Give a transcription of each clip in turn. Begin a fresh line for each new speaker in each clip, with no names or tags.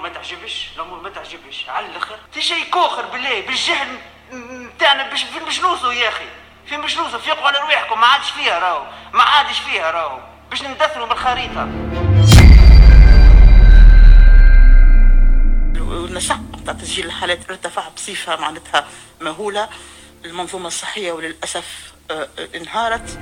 الأمور ما تعجبش الأمور ما تعجبش. على الأخر في شيء كوخر بالله بالجهل نتاعنا فين باش نوصلوا يا أخي. فين باش نوصلوا فيقوا على رواحكم ما عادش فيها راهو ما عادش فيها راهو. باش ندثروا بالخريطه
النشاط تاع تسجيل الحالات ارتفع بصفة معناتها مهولة. المنظومة الصحية وللأسف آه، آه، انهارت.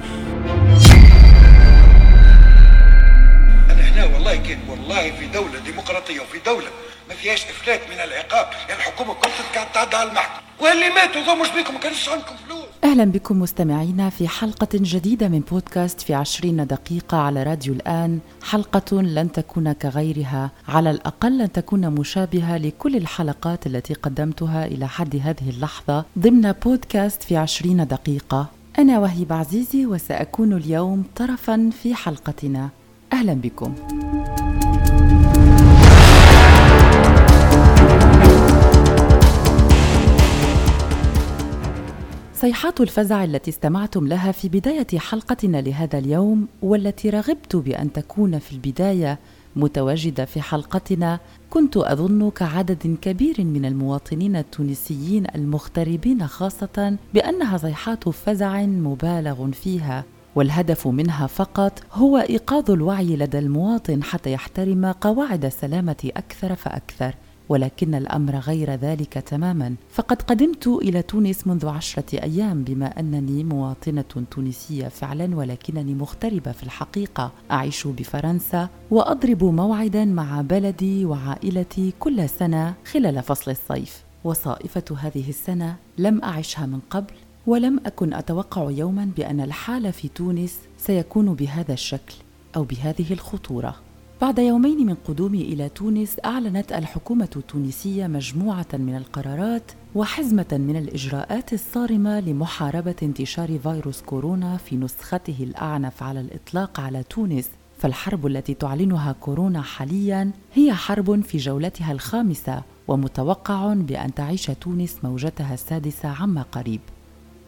والله كان والله في دولة ديمقراطية وفي دولة ما فيهاش إفلات من العقاب. يعني الحكومة قاعد تعدى على المحكمة. واللي ماتوا مش بيكم ما كانش عندكم فلوس.
أهلا بكم مستمعينا في حلقة جديدة من بودكاست في عشرين دقيقة على راديو الآن. حلقة لن تكون كغيرها. على الأقل لن تكون مشابهة لكل الحلقات التي قدمتها إلى حد هذه اللحظة ضمن بودكاست في عشرين دقيقة. أنا وهيب عزيزي وسأكون اليوم طرفا في حلقتنا. أهلا بكم. صيحات الفزع التي استمعتم لها في بداية حلقتنا لهذا اليوم والتي رغبت بأن تكون في البداية متواجدة في حلقتنا كنت أظن كعدد كبير من المواطنين التونسيين المغتربين خاصة بأنها صيحات فزع مبالغ فيها. والهدف منها فقط هو إيقاظ الوعي لدى المواطن حتى يحترم قواعد السلامة أكثر فأكثر. ولكن الأمر غير ذلك تماما. فقد قدمت إلى تونس منذ عشرة أيام بما أنني مواطنة تونسية فعلا ولكنني مغتربة في الحقيقة. أعيش بفرنسا وأضرب موعدا مع بلدي وعائلتي كل سنة خلال فصل الصيف. وصائفة هذه السنة لم أعشها من قبل. ولم أكن أتوقع يوما بأن الحال في تونس سيكون بهذا الشكل أو بهذه الخطورة. بعد يومين من قدومي إلى تونس أعلنت الحكومة التونسية مجموعة من القرارات وحزمة من الإجراءات الصارمة لمحاربة انتشار فيروس كورونا في نسخته الأعنف على الإطلاق على تونس. فالحرب التي تعلنها كورونا حاليا هي حرب في جولتها الخامسة ومتوقع بأن تعيش تونس موجتها السادسة عما قريب.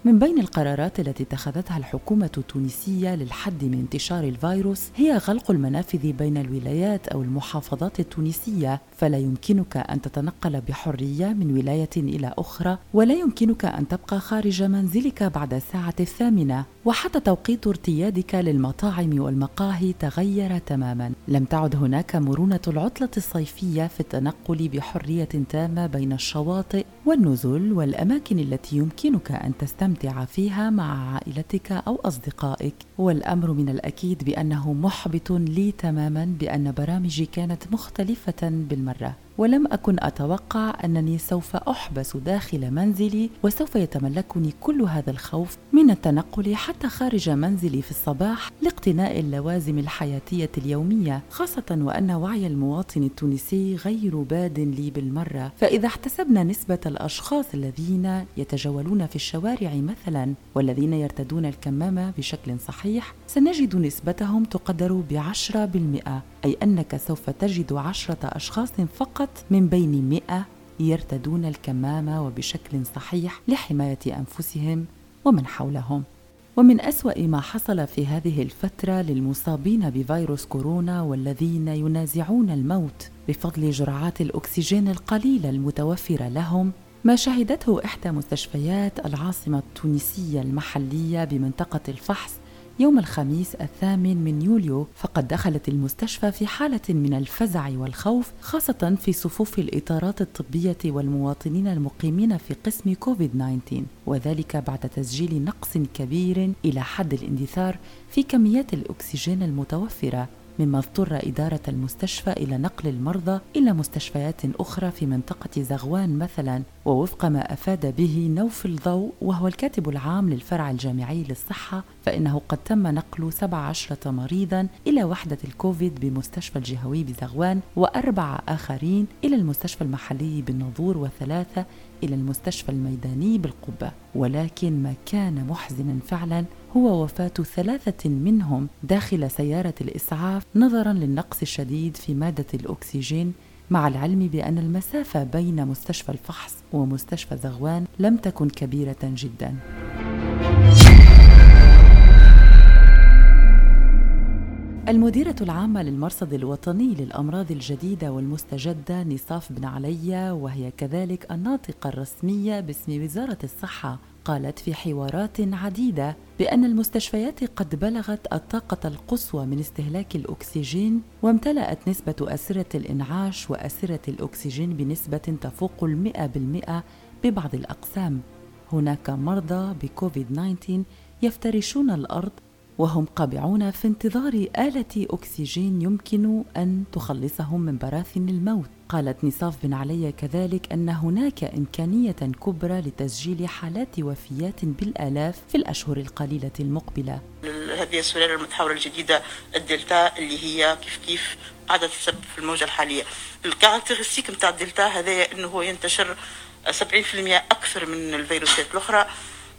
من بين القرارات التي اتخذتها الحكومة التونسية للحد من انتشار الفيروس هي غلق المنافذ بين الولايات أو المحافظات التونسية فلا يمكنك أن تتنقل بحرية من ولاية إلى أخرى ولا يمكنك أن تبقى خارج منزلك بعد الساعة الثامنة. وحتى توقيت ارتيادك للمطاعم والمقاهي تغير تماما. لم تعد هناك مرونة العطلة الصيفية في التنقل بحرية تامة بين الشواطئ والنزل والأماكن التي يمكنك أن تستمتع فيها مع عائلتك أو أصدقائك. والأمر من الأكيد بأنه محبط لي تماما بأن برامجي كانت مختلفة بالمرة. ولم أكن أتوقع أنني سوف أحبس داخل منزلي وسوف يتملكني كل هذا الخوف من التنقل حتى خارج منزلي في الصباح لاقتناء اللوازم الحياتية اليومية خاصة وأن وعي المواطن التونسي غير باد لي بالمرة. فإذا احتسبنا نسبة الأشخاص الذين يتجولون في الشوارع مثلا والذين يرتدون الكمامة بشكل صحيح سنجد نسبتهم تقدر بعشرة بالمئة. أي أنك سوف تجد عشرة أشخاص فقط من بين مئة يرتدون الكمامة وبشكل صحيح لحماية أنفسهم ومن حولهم. ومن أسوأ ما حصل في هذه الفترة للمصابين بفيروس كورونا والذين ينازعون الموت بفضل جرعات الأكسجين القليلة المتوفرة لهم ما شهدته إحدى مستشفيات العاصمة التونسية المحلية بمنطقة الفحص يوم الخميس الثامن من يوليو فقد دخلت المستشفى في حالة من الفزع والخوف خاصة في صفوف الإطارات الطبية والمواطنين المقيمين في قسم كوفيد 19 وذلك بعد تسجيل نقص كبير إلى حد الاندثار في كميات الأكسجين المتوفرة. مما اضطر إدارة المستشفى إلى نقل المرضى إلى مستشفيات أخرى في منطقة زغوان مثلا ووفق ما أفاد به نوف الضوء وهو الكاتب العام للفرع الجامعي للصحة فإنه قد تم نقل 17 مريضا إلى وحدة الكوفيد بمستشفى الجهوي بزغوان وأربعة آخرين إلى المستشفى المحلي بالنظور وثلاثة إلى المستشفى الميداني بالقبة ولكن ما كان محزنا فعلا هو وفاة ثلاثة منهم داخل سيارة الإسعاف نظرا للنقص الشديد في مادة الأكسجين مع العلم بأن المسافة بين مستشفى الفحص ومستشفى زغوان لم تكن كبيرة جدا. المديرة العامة للمرصد الوطني للأمراض الجديدة والمستجدة نصاف بن عليا وهي كذلك الناطقة الرسمية باسم وزارة الصحة قالت في حوارات عديدة بأن المستشفيات قد بلغت الطاقة القصوى من استهلاك الأكسجين وامتلأت نسبة أسرة الإنعاش وأسرة الأكسجين بنسبة تفوق المئة بالمئة ببعض الأقسام. هناك مرضى بكوفيد 19 يفترشون الأرض وهم قابعون في انتظار آلة أكسجين يمكن أن تخلصهم من براثن الموت. قالت نصاف بن علي كذلك أن هناك إمكانية كبرى لتسجيل حالات وفيات بالآلاف في الأشهر القليلة المقبلة.
هذه السلالة المتحورة الجديدة الدلتا اللي هي كيف كيف قاعدة تسبب في الموجة الحالية. ال caractéristique نتاع الدلتا هذا أنه ينتشر 70% أكثر من الفيروسات الأخرى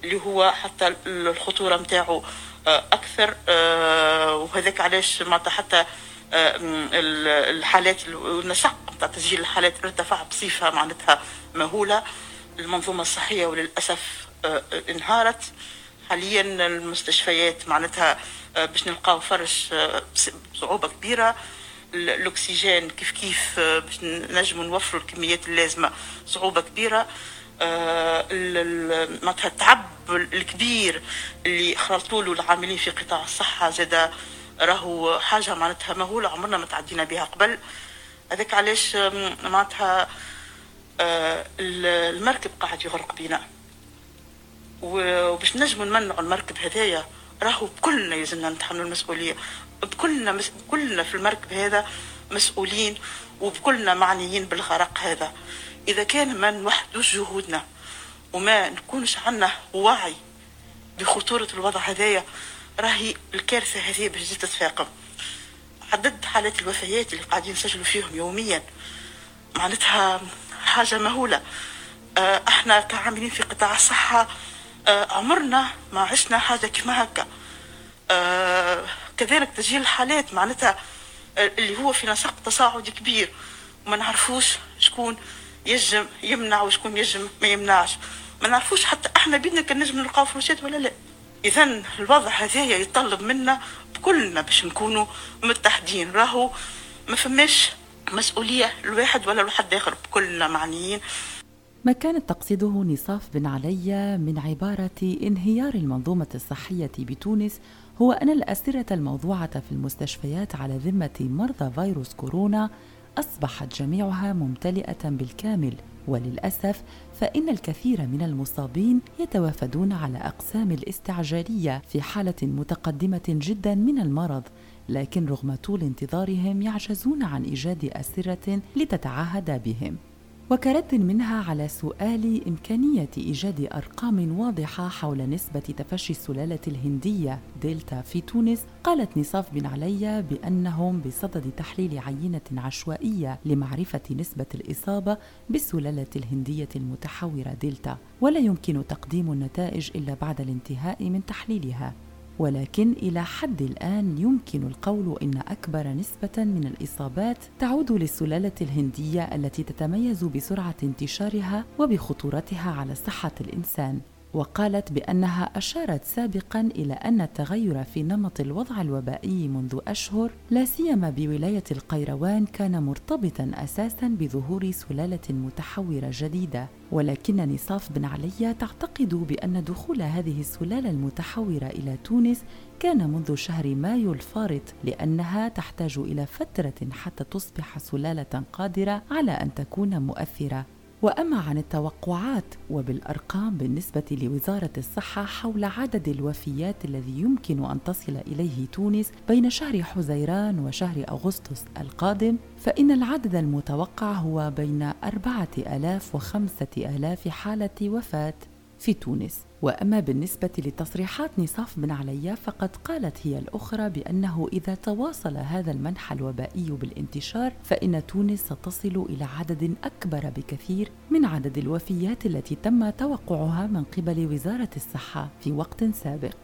اللي هو حتى الخطورة نتاعو. أكثر آه، وهذاك علاش معناتها حتى آه، الحالات النسق نتاع تسجيل الحالات ارتفع بصفة معناتها مهولة. المنظومة الصحية وللأسف انهارت. حاليا المستشفيات معناتها باش نلقاو فرش بصعوبة كبيرة. الأكسجين كيف كيف باش نجموا نوفروا الكميات اللازمة صعوبة كبيرة. معناتها التعب الكبير اللي خلطوا له العاملين في قطاع الصحة زاد راهو حاجة معناتها مهوله عمرنا ما تعدينا بها. قبل هذاك علاش معناتها آه، المركب قاعد يغرق بينا. وباش نجموا نمنعوا المركب هذايا راهو بكلنا يلزمنا نتحملوا المسؤولية. بكلنا مس... كلنا في المركب هذا مسؤولين وبكلنا معنيين بالغرق هذا. إذا كان ما نوحدوش جهودنا وما نكونش عندنا وعي بخطورة الوضع هذايا راهي الكارثة هذه باش تتفاقم. عدد حالات الوفيات اللي قاعدين نسجلوا فيهم يوميا معناتها حاجة مهولة. آه، إحنا كعاملين في قطاع الصحة آه، عمرنا ما عشنا حاجة كما هكا. آه، كذلك تسجيل الحالات معناتها اللي هو في نسق تصاعدي كبير. وما نعرفوش شكون يجم يمنع وشكون يجم ما يمنعش. ما نعرفوش حتى إحنا بيدنا كان نجم نلقاو فلوسات ولا لا. اذا الوضع هذايا يتطلب منا كلنا باش نكونوا متحدين. راهو ما فماش مسؤولية الواحد ولا الواحد آخر كلنا معنيين.
ما كانت تقصده نصاف بن علي من عبارة انهيار المنظومة الصحية بتونس هو أن الأسرة الموضوعة في المستشفيات على ذمة مرضى فيروس كورونا أصبحت جميعها ممتلئة بالكامل وللأسف فإن الكثير من المصابين يتوافدون على أقسام الاستعجالية في حالة متقدمة جدا من المرض لكن رغم طول انتظارهم يعجزون عن إيجاد أسرة لتتعهد بهم. وكرد منها على سؤال إمكانية إيجاد أرقام واضحة حول نسبة تفشي السلالة الهندية دلتا في تونس. قالت نصاف بن علي بأنهم بصدد تحليل عينة عشوائية لمعرفة نسبة الإصابة بالسلالة الهندية المتحورة دلتا ولا يمكن تقديم النتائج إلا بعد الانتهاء من تحليلها. ولكن إلى حد الآن يمكن القول إن أكبر نسبة من الإصابات تعود للسلالة الهندية التي تتميز بسرعة انتشارها وبخطورتها على صحة الإنسان. وقالت بأنها أشارت سابقا إلى أن التغير في نمط الوضع الوبائي منذ أشهر لا سيما بولاية القيروان كان مرتبطا أساسا بظهور سلالة متحورة جديدة. ولكن نصاف بن علي تعتقد بأن دخول هذه السلالة المتحورة إلى تونس كان منذ شهر مايو الفارط لأنها تحتاج إلى فترة حتى تصبح سلالة قادرة على أن تكون مؤثرة. وأما عن التوقعات وبالأرقام بالنسبة لوزارة الصحة حول عدد الوفيات الذي يمكن أن تصل إليه تونس بين شهر حزيران وشهر أغسطس القادم فإن العدد المتوقع هو بين أربعة آلاف وخمسة آلاف حالة وفاة. في تونس. وأما بالنسبة لتصريحات نصاف بن عليا فقد قالت هي الأخرى بأنه إذا تواصل هذا المنحى الوبائي بالانتشار فإن تونس ستصل إلى عدد أكبر بكثير من عدد الوفيات التي تم توقعها من قبل وزارة الصحة في وقت سابق.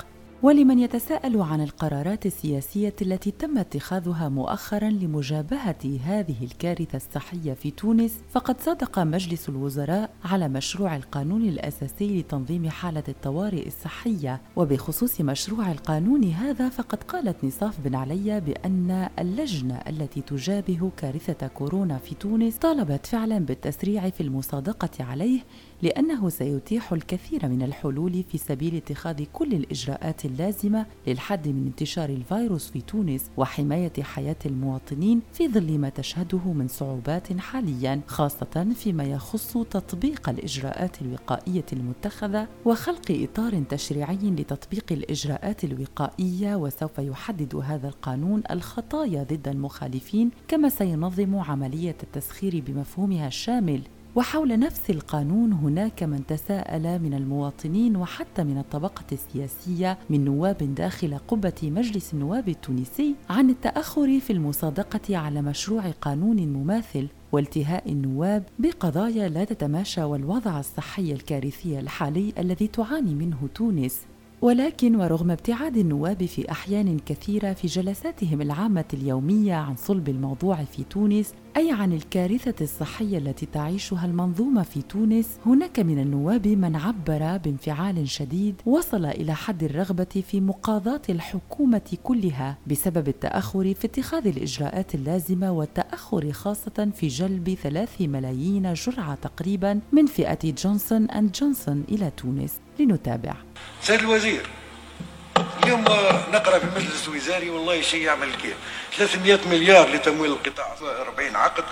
ولمن يتساءل عن القرارات السياسية التي تم اتخاذها مؤخرا لمجابهة هذه الكارثة الصحية في تونس فقد صادق مجلس الوزراء على مشروع القانون الأساسي لتنظيم حالة الطوارئ الصحية. وبخصوص مشروع القانون هذا فقد قالت نصاف بن علي بأن اللجنة التي تجابه كارثة كورونا في تونس طالبت فعلا بالتسريع في المصادقة عليه لأنه سيتيح الكثير من الحلول في سبيل اتخاذ كل الإجراءات اللازمة للحد من انتشار الفيروس في تونس وحماية حياة المواطنين في ظل ما تشهده من صعوبات حاليا خاصة فيما يخص تطبيق الإجراءات الوقائية المتخذة وخلق إطار تشريعي لتطبيق الإجراءات الوقائية وسوف يحدد هذا القانون الخطايا ضد المخالفين كما سينظم عملية التسخير بمفهومها الشامل وحول نفس القانون هناك من تساءل من المواطنين وحتى من الطبقة السياسية من نواب داخل قبة مجلس النواب التونسي عن التأخر في المصادقة على مشروع قانون مماثل والتهاء النواب بقضايا لا تتماشى والوضع الصحي الكارثي الحالي الذي تعاني منه تونس. ولكن ورغم ابتعاد النواب في أحيان كثيرة في جلساتهم العامة اليومية عن صلب الموضوع في تونس أي عن الكارثة الصحية التي تعيشها المنظومة في تونس هناك من النواب من عبر بانفعال شديد وصل إلى حد الرغبة في مقاضاة الحكومة كلها بسبب التأخر في اتخاذ الإجراءات اللازمة والتأخر خاصة في جلب ثلاث ملايين جرعة تقريبا من فئة جونسون أند جونسون إلى تونس. لنتابع.
سيد الوزير اليوم نقرأ في المجلس الوزاري والله شيء يعمل كيف. 300 مليار لتمويل القطاع 40 عقد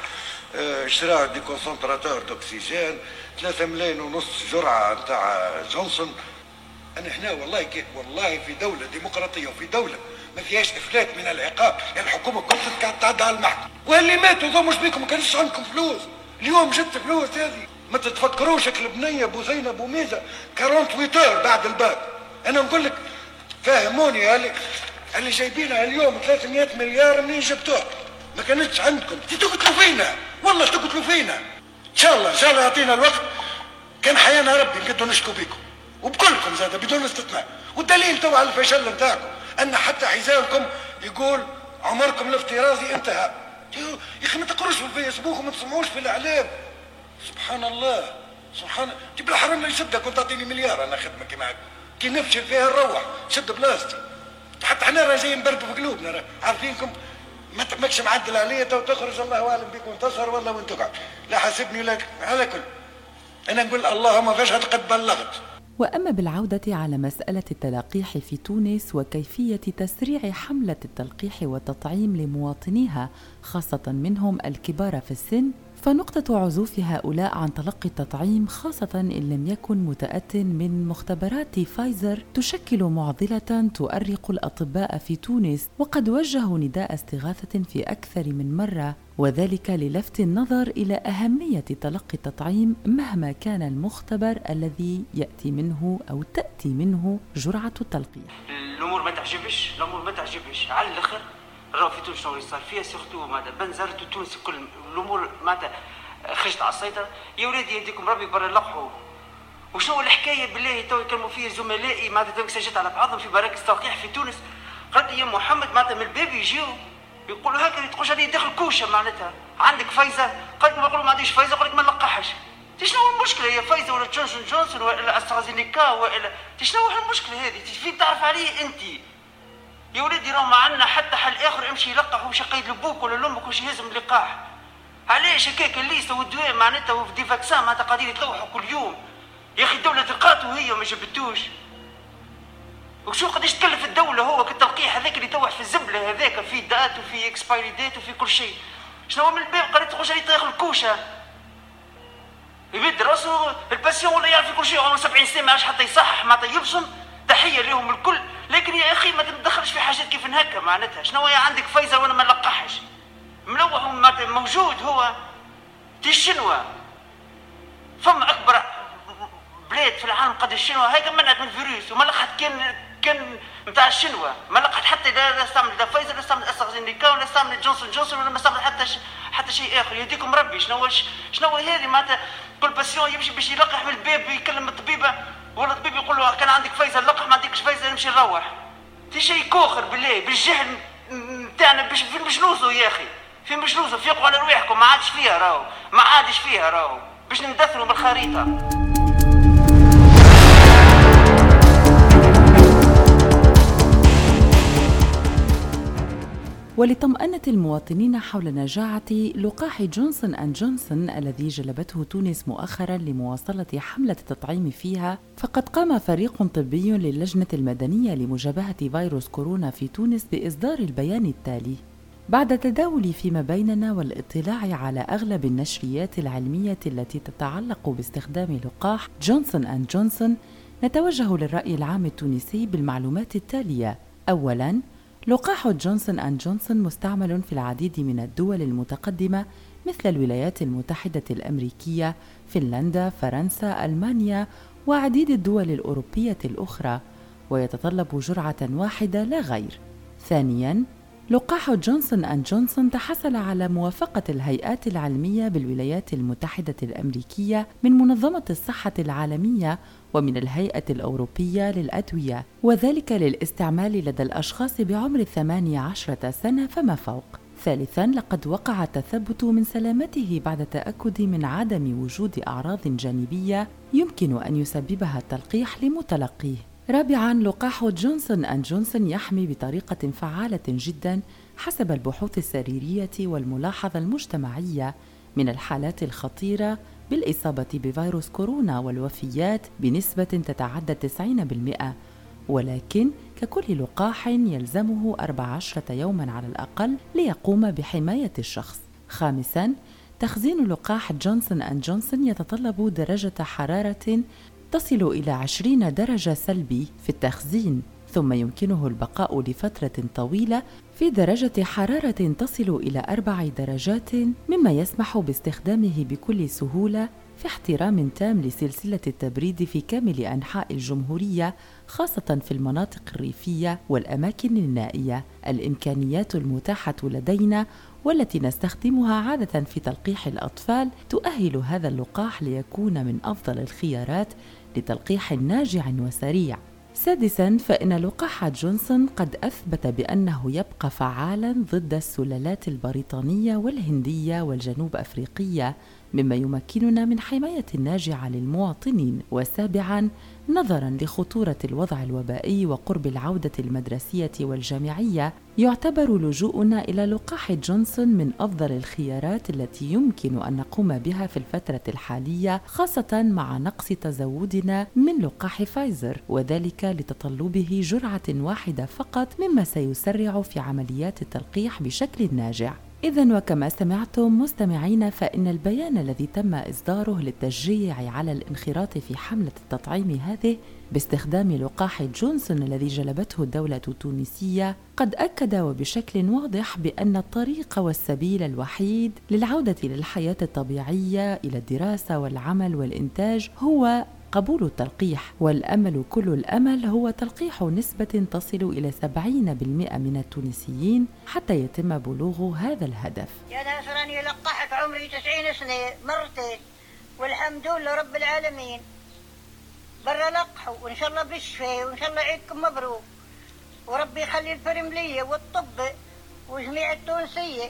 آه، شراء des concentrateurs d'oxygène 3 ملايين ونص جرعة نتاع جونسون. أنا هنا والله كيف والله في دولة ديمقراطية وفي دولة ما فيهاش إفلات من العقاب الحكومة كنت قاعد تعدى على المحكمة. واللي ماتوا ذو مش بيكم ما كانش عندكم فلوس. اليوم جبت فلوس هذه. ما تتفكروش البنيه أبو زينب ابو ميزه 48 بعد الباب. أنا نقول لك فهموني اللي اللي جايبينها اليوم 300 مليار منين جبتوها؟ ما كانتش عندكم. تقتلوا فينا. والله تقتلوا فينا. إن شاء الله إن شاء الله يعطينا الوقت. كان حيانا ربي نقدروا نشكو بكم وبكلكم زاد بدون استثناء. والدليل تو على الفشل نتاعكم أن حتى حزامكم يقول عمركم الافتراضي انتهى. يا أخي ما تقروش في الفيسبوك وما تسمعوش في الإعلام. سبحان الله سبحان جيب الحرام اللي يشدك كنت تعطيني مليار أنا خدمه كي معك. كي نفشل فيها نروح شد بلاستي. حتى إحنا راه جايين نبردوا في قلوبنا عارفينكم؟ ما تمكش معدل عليا تو تخرج الله اعلم بك وانتصر والله تقعد لا حاسبني ولا على كل. أنا نقول اللهم فاشهد قد بلغت
وأما بالعودة على مسألة التلقيح في تونس وكيفية تسريع حملة التلقيح والتطعيم لمواطنيها خاصة منهم الكبار في السن فنقطة عزوف هؤلاء عن تلقي التطعيم خاصة إن لم يكن متأت من مختبرات فايزر تشكل معضلة تؤرق الأطباء في تونس وقد وجهوا نداء استغاثة في أكثر من مرة وذلك للفت النظر إلى أهمية تلقي التطعيم مهما كان المختبر الذي يأتي منه أو تأتي منه جرعة التلقيح.
الأمور ما تعجبش الأمور ما تعجبش على الآخر راهو في تونس شنو صار فيها surtout معناتها بنزرت تونس كل الأمور معناتها خرجت على السيطرة. يا ولادي يهديكم ربي برا لقحوا وشنو الحكاية بالله تو يكلموا فيا زملائي معناتها سجلت على بعضهم في مراكز تلقيح في تونس. قالت يا محمد معناتها من الباب يجيو؟ يقولوا هكا تخش عليه داخل كوشة معناتها. عندك فايزر؟ قالت ما ما عنديش فايزر قالت ما نلقحش. شنو المشكلة؟ هي فايزر ولا جونسون جونسون ولا استرازينيكا ولا شنو المشكلة هذه؟ فين تعرف عليه انت؟ يا ولدي راه ما عندنا حتى حل آخر امشي يلقح ومشي قيد لبوك ولا لامك وش يهزم اللقاح. علاش هكاك الليسته والدواء معناتها وفي دي فاكسان معناتها قاعدين يتلوحوا كل يوم. يا أخي الدولة تلقاتو هي ما جبتوش. وشو قداش تكلف الدولة هو كالتلقيح هذاك اللي توح في الزبلة هذاك في دات وفي اكسبايري ديت وفي كل شيء. شنو من الباب؟ قريت تخش عليه تاخذ الكوشة. يبد راسو ال patient ولا يعرف كل شيء عمره 70 سنة ما عادش حتى يصحح معناتها يبصم. تحية لهم الكل. لكن يا أخي ما تدخلش في حاجات كيف هكا معناتها. شنو هي عندك فايزر وأنا ما نلقحش؟ ملوح موجود هو. تي الشنوى فما أكبر بلاد في العالم قد الشنوى هاي منعت من الفيروس وما لقحت كان كان نتاع الشنوى ما لقحت حتى لا استعمل لا فايزر لا استعمل استرازينيكا ولا استعمل جونسون جونسون ولا ما استعمل حتى ش... حتى شيء آخر. يهديكم ربي. شنو شنو هذه؟ معناتها كل باسيون يمشي باش يلقح من الباب يكلم الطبيبة. ولا الطبيب يقول له كان عندك فيزا اللقح ما عندكش فيزا نمشي نروح في شيء كوخر بالله بالجهل نتاعنا في مشنوزو يا أخي؟ في مشنوزو فيقوا على رواحكم ما عادش فيها راهو ما عادش فيها راهو باش ندثروا بالخريطة.
ولطمأنة المواطنين حول نجاعة لقاح جونسون أند جونسون الذي جلبته تونس مؤخرا لمواصلة حملة التطعيم فيها فقد قام فريق طبي للجنة المدنية لمجابهة فيروس كورونا في تونس بإصدار البيان التالي. بعد تداول فيما بيننا والاطلاع على أغلب النشريات العلمية التي تتعلق باستخدام لقاح جونسون أند جونسون نتوجه للرأي العام التونسي بالمعلومات التالية. أولاً لقاح جونسون أند جونسون مستعمل في العديد من الدول المتقدمة مثل الولايات المتحدة الأمريكية، فنلندا، فرنسا، ألمانيا وعديد الدول الأوروبية الأخرى، ويتطلب جرعة واحدة لا غير. ثانياً، لقاح جونسون أند جونسون تحصل على موافقة الهيئات العلمية بالولايات المتحدة الأمريكية من منظمة الصحة العالمية ومن الهيئة الأوروبية للأدوية وذلك للاستعمال لدى الأشخاص بعمر الثمانية عشرة سنة فما فوق. ثالثا لقد وقع التثبت من سلامته بعد تأكد من عدم وجود أعراض جانبية يمكن أن يسببها التلقيح لمتلقيه. رابعا لقاح جونسون أند جونسون يحمي بطريقة فعالة جدا حسب البحوث السريرية والملاحظة المجتمعية من الحالات الخطيرة بالإصابة بفيروس كورونا والوفيات بنسبة تتعدى 90% ولكن ككل لقاح يلزمه 14 يوما على الأقل ليقوم بحماية الشخص. خامسا تخزين لقاح جونسون أند جونسون يتطلب درجة حرارة تصل إلى 20 درجة سلبي في التخزين ثم يمكنه البقاء لفترة طويلة في درجة حرارة تصل إلى أربع درجات مما يسمح باستخدامه بكل سهولة في احترام تام لسلسلة التبريد في كامل أنحاء الجمهورية خاصة في المناطق الريفية والأماكن النائية. الإمكانيات المتاحة لدينا والتي نستخدمها عادة في تلقيح الأطفال تؤهل هذا اللقاح ليكون من أفضل الخيارات لتلقيح ناجع وسريع. سادسا فإن لقاح جونسون قد أثبت بأنه يبقى فعالا ضد السلالات البريطانية والهندية والجنوب أفريقية مما يمكننا من حماية ناجعة للمواطنين. وسابعا نظرا لخطورة الوضع الوبائي وقرب العودة المدرسية والجامعية يعتبر لجوءنا إلى لقاح جونسون من أفضل الخيارات التي يمكن أن نقوم بها في الفترة الحالية خاصة مع نقص تزودنا من لقاح فايزر. وذلك لتطلبه جرعة واحدة فقط مما سيسرع في عمليات التلقيح بشكل ناجع. إذا وكما سمعتم مستمعين فإن البيان الذي تم إصداره للتشجيع على الانخراط في حملة التطعيم هذه باستخدام لقاح جونسون الذي جلبته الدولة التونسية قد أكد وبشكل واضح بأن الطريق والسبيل الوحيد للعودة للحياة الطبيعية إلى الدراسة والعمل والإنتاج هو قبول التلقيح والأمل كل الأمل هو تلقيح نسبة تصل إلى 70% من التونسيين حتى يتم بلوغ هذا الهدف.
يا ناس راني لقحت عمري 90 سنة مرتين والحمد لله رب العالمين. برا لقحوا وإن شاء الله بالشفاء وإن شاء الله عيدكم مبروك. وربي يخلي الفرم لي والطب وجميع التونسية.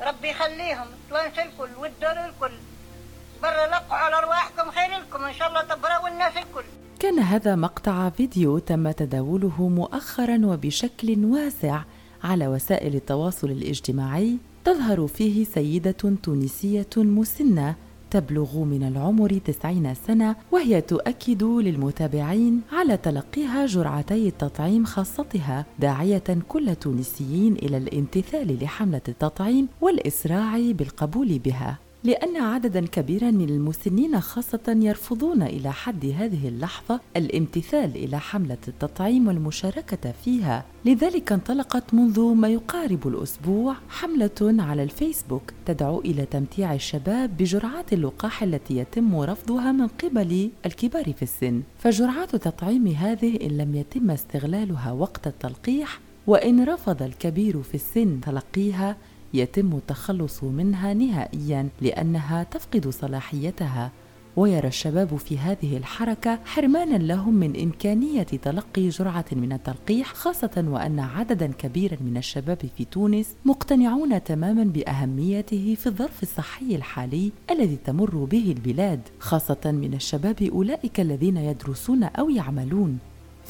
ربي يخليهم توانس الكل والدار الكل. برا لقوا على أرواحكم خير لكم إن شاء الله تبرأوا الناس الكل.
كان هذا مقطع فيديو تم تداوله مؤخرا وبشكل واسع على وسائل التواصل الاجتماعي تظهر فيه سيدة تونسية مسنة تبلغ من العمر تسعين سنة وهي تؤكد للمتابعين على تلقيها جرعتي التطعيم خاصتها داعية كل التونسيين إلى الامتثال لحملة التطعيم والإسراع بالقبول بها. لأن عددا كبيرا من المسنين خاصة يرفضون إلى حد هذه اللحظة الامتثال إلى حملة التطعيم والمشاركة فيها، لذلك انطلقت منذ ما يقارب الأسبوع حملة على الفيسبوك تدعو إلى تمتيع الشباب بجرعات اللقاح التي يتم رفضها من قبل الكبار في السن، فجرعات التطعيم هذه إن لم يتم استغلالها وقت التلقيح وإن رفض الكبير في السن تلقيها يتم التخلص منها نهائيا لأنها تفقد صلاحيتها ويرى الشباب في هذه الحركة حرمانا لهم من إمكانية تلقي جرعة من التلقيح خاصة وأن عددا كبيرا من الشباب في تونس مقتنعون تماما بأهميته في الظرف الصحي الحالي الذي تمر به البلاد خاصة من الشباب أولئك الذين يدرسون أو يعملون.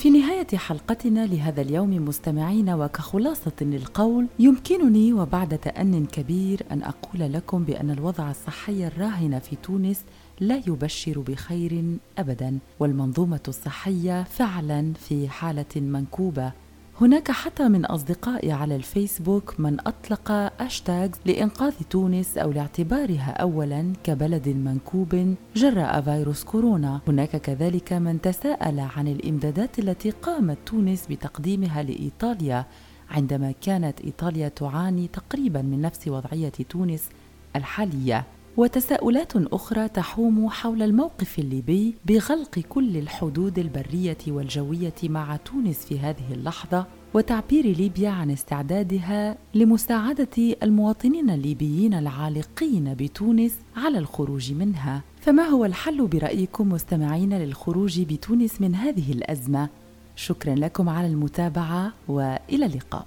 في نهاية حلقتنا لهذا اليوم مستمعين وكخلاصة للقول يمكنني وبعد تأن كبير أن أقول لكم بأن الوضع الصحي الراهن في تونس لا يبشر بخير ابدا والمنظومة الصحية فعلا في حالة منكوبة. هناك حتى من أصدقائي على الفيسبوك من أطلق أشتاغ لإنقاذ تونس أو لاعتبارها أولا كبلد منكوب جراء فيروس كورونا. هناك كذلك من تساءل عن الإمدادات التي قامت تونس بتقديمها لإيطاليا عندما كانت إيطاليا تعاني تقريبا من نفس وضعية تونس الحالية. وتساؤلات أخرى تحوم حول الموقف الليبي بغلق كل الحدود البرية والجوية مع تونس في هذه اللحظة وتعبير ليبيا عن استعدادها لمساعدة المواطنين الليبيين العالقين بتونس على الخروج منها. فما هو الحل برأيكم مستمعين للخروج بتونس من هذه الأزمة؟ شكرا لكم على المتابعة وإلى اللقاء.